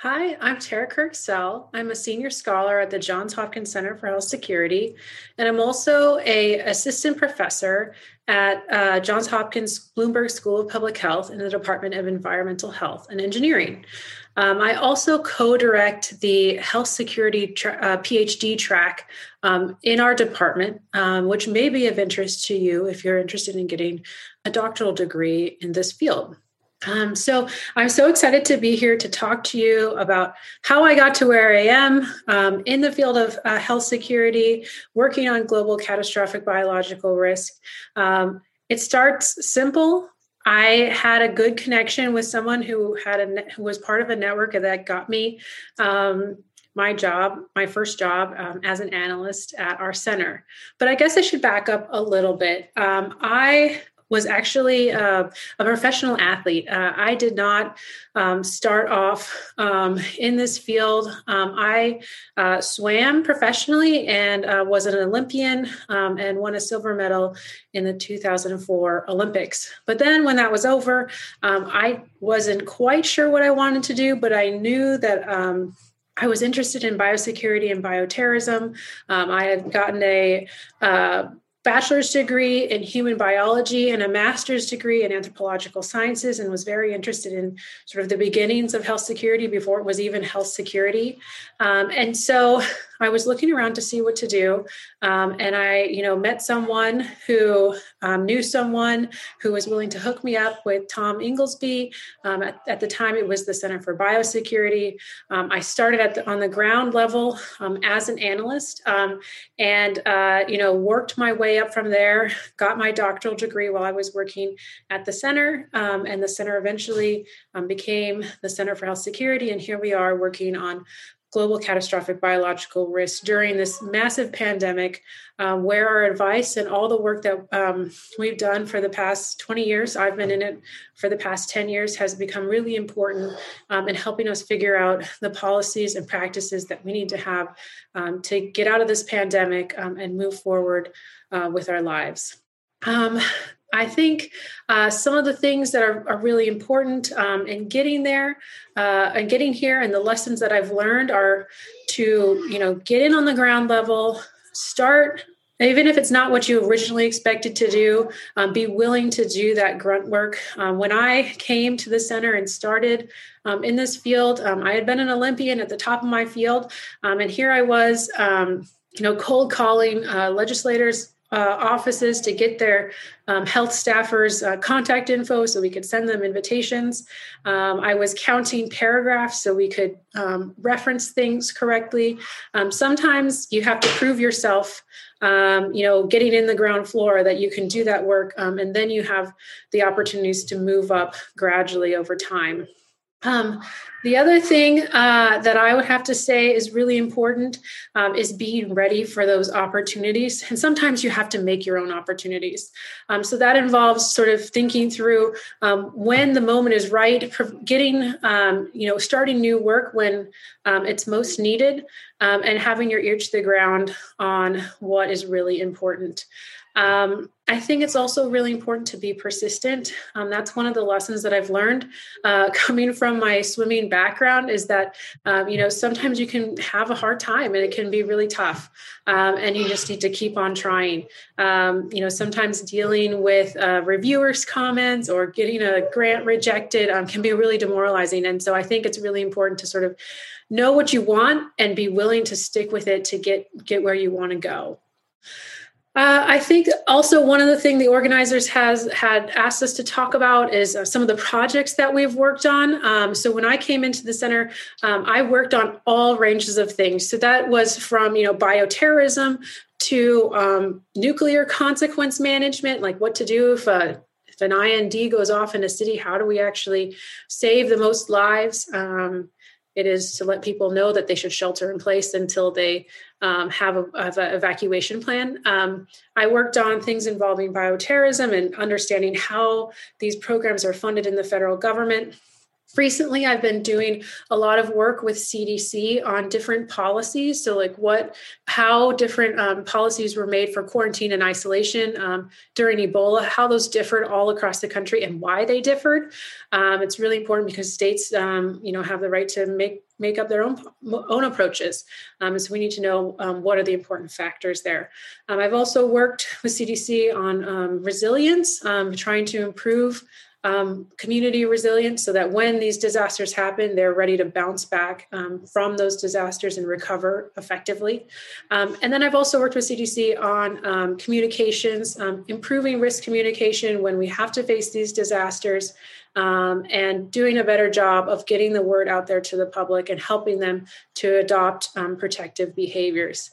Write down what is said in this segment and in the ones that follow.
Hi, I'm Tara Kirk Sell. I'm a senior scholar at the Johns Hopkins Center for Health Security, and I'm also a assistant professor at uh, Johns Hopkins Bloomberg School of Public Health in the Department of Environmental Health and Engineering. Um, I also co-direct the Health Security tra- uh, PhD track um, in our department, um, which may be of interest to you if you're interested in getting a doctoral degree in this field. Um, so I'm so excited to be here to talk to you about how I got to where I am um, in the field of uh, health security, working on global catastrophic biological risk. Um, it starts simple. I had a good connection with someone who had a who was part of a network that got me um, my job, my first job um, as an analyst at our center. But I guess I should back up a little bit. Um, I was actually uh, a professional athlete. Uh, I did not um, start off um, in this field. Um, I uh, swam professionally and uh, was an Olympian um, and won a silver medal in the 2004 Olympics. But then when that was over, um, I wasn't quite sure what I wanted to do, but I knew that. Um, I was interested in biosecurity and bioterrorism. I had gotten a uh, bachelor's degree in human biology and a master's degree in anthropological sciences and was very interested in sort of the beginnings of health security before it was even health security. Um, and so I was looking around to see what to do, um, and I, you know, met someone who um, knew someone who was willing to hook me up with Tom Inglesby. Um, at, at, the time, it was the Center for Biosecurity. Um, I started at the, on the ground level um, as an analyst, um, and uh, you know, worked my way up from there. Got my doctoral degree while I was working at the center, and the center eventually became the Center for Health Security, and here we are working on global catastrophic biological risk during this massive pandemic, um, where our advice and all the work that um, we've done for the past 20 years, I've been in it for the past 10 years, has become really important um, in helping us figure out the policies and practices that we need to have um, to get out of this pandemic um, and move forward uh, with our lives. Um, I think uh, some of the things that are, are really important um, in getting there uh, and getting here, and the lessons that I've learned are to, you know, get in on the ground level, start even if it's not what you originally expected to do um, be willing to do that grunt work. Um, when i came to the center and started um, in this field um, i had been an olympian at the top of my field um, and here i was um, you know cold calling uh, legislators uh, offices to get their um, health staffers uh, contact info so we could send them invitations. Um, I was counting paragraphs so we could um, reference things correctly. Um, sometimes you have to prove yourself, um, you know, getting in the ground floor that you can do that work, um, and then you have the opportunities to move up gradually over time. Um, the other thing uh, that I would have to say is really important um, is being ready for those opportunities. And sometimes you have to make your own opportunities. Um, so that involves sort of thinking through um, when the moment is right, getting, um, you know, starting new work when um, it's most needed, and having your ear to the ground on what is really important. Um, I think it's also really important to be persistent. Um, that's one of the lessons that I've learned uh, coming from my swimming background is that, um, you know, sometimes you can have a hard time and it can be really tough. Um, and you just need to keep on trying. Um, you know, sometimes dealing with uh, reviewers' comments or getting a grant rejected um, can be really demoralizing. And so I think it's really important to sort of know what you want and be willing to stick with it to get get where you want to go. Uh, I think also one of the things the organizers has had asked us to talk about is uh, some of the projects that we've worked on. Um, so when I came into the center, um, I worked on all ranges of things. So that was from you know bioterrorism to um, nuclear consequence management, like what to do if a uh, if an IND goes off in a city, how do we actually save the most lives? Um, it is to let people know that they should shelter in place until they um, have, a, have an evacuation plan. Um, I worked on things involving bioterrorism and understanding how these programs are funded in the federal government. Recently i've been doing a lot of work with cdc on different policies. So like what how different um, policies were made for quarantine and isolation um, during ebola how those differed all across the country and why they differed. Um, it's really important because states um, you know have the right to make make up their own own approaches. Um, so we need to know um, what are the important factors there. I've also worked with cdc on resilience trying to improve um, community resilience so that when these disasters happen, they're ready to bounce back um, from those disasters and recover effectively. Um, and then I've also worked with CDC on um, communications, um, improving risk communication when we have to face these disasters, um, and doing a better job of getting the word out there to the public and helping them to adopt um, protective behaviors.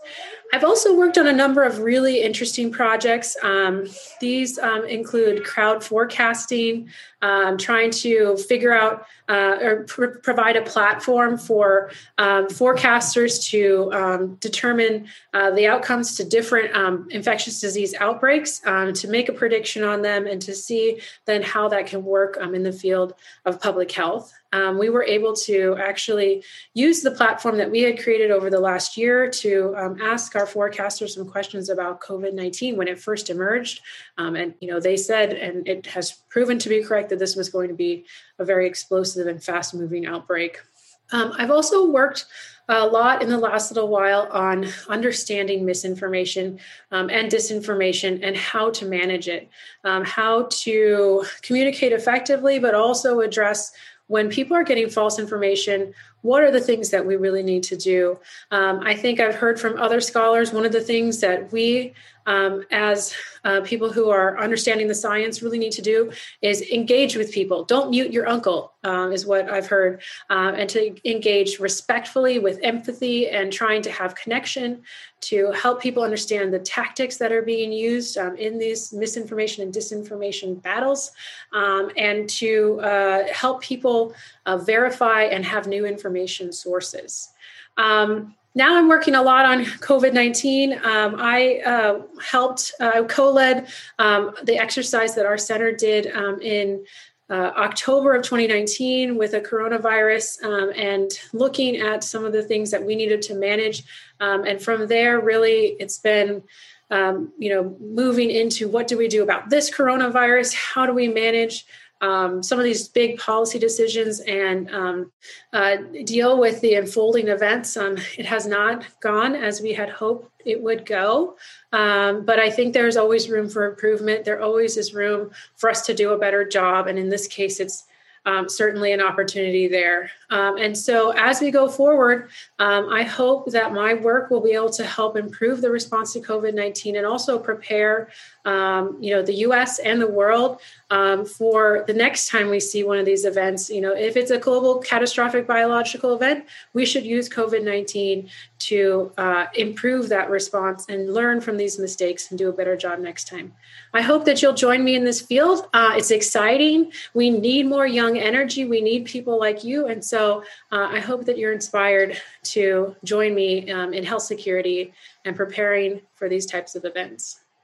I've also worked on a number of really interesting projects. Um, these um, include crowd forecasting, um, trying to figure out uh, or pr- provide a platform for um, forecasters to determine uh, the outcomes to different infectious disease outbreaks, to make a prediction on them, and to see then how that can work in the field of public health um, we were able to actually use the platform that we had created over the last year to um, ask our forecasters some questions about COVID-19 when it first emerged. Um, and, you know, they said, and it has proven to be correct that this was going to be a very explosive and fast moving outbreak. Um, I've also worked a lot in the last little while on understanding misinformation um, and disinformation and how to manage it, um, how to communicate effectively, but also address when people are getting false information, what are the things that we really need to do? Um, I think I've heard from other scholars, one of the things that we um, as uh, people who are understanding the science really need to do is engage with people. Don't mute your uncle, um, is what I've heard, uh, and to engage respectfully with empathy and trying to have connection to help people understand the tactics that are being used um, in these misinformation and disinformation battles, um, and to uh, help people uh, verify and have new information sources. Um, now I'm working a lot on COVID 19. Um, I uh, helped, uh, co led um, the exercise that our center did um, in uh, October of 2019 with a coronavirus um, and looking at some of the things that we needed to manage. Um, and from there, really, it's been um, you know, moving into what do we do about this coronavirus? How do we manage um, some of these big policy decisions and um, uh, deal with the unfolding events. Um, it has not gone as we had hoped it would go, um, but I think there's always room for improvement. There always is room for us to do a better job, and in this case, it's um, certainly an opportunity there. Um, and so, as we go forward, um, I hope that my work will be able to help improve the response to COVID nineteen and also prepare, um, you know, the U.S. and the world um, for the next time we see one of these events. You know, if it's a global catastrophic biological event, we should use COVID nineteen to uh, improve that response and learn from these mistakes and do a better job next time. I hope that you'll join me in this field. Uh, it's exciting. We need more young energy. We need people like you. And so uh, I hope that you're inspired to join me um, in health security and preparing for these types of events.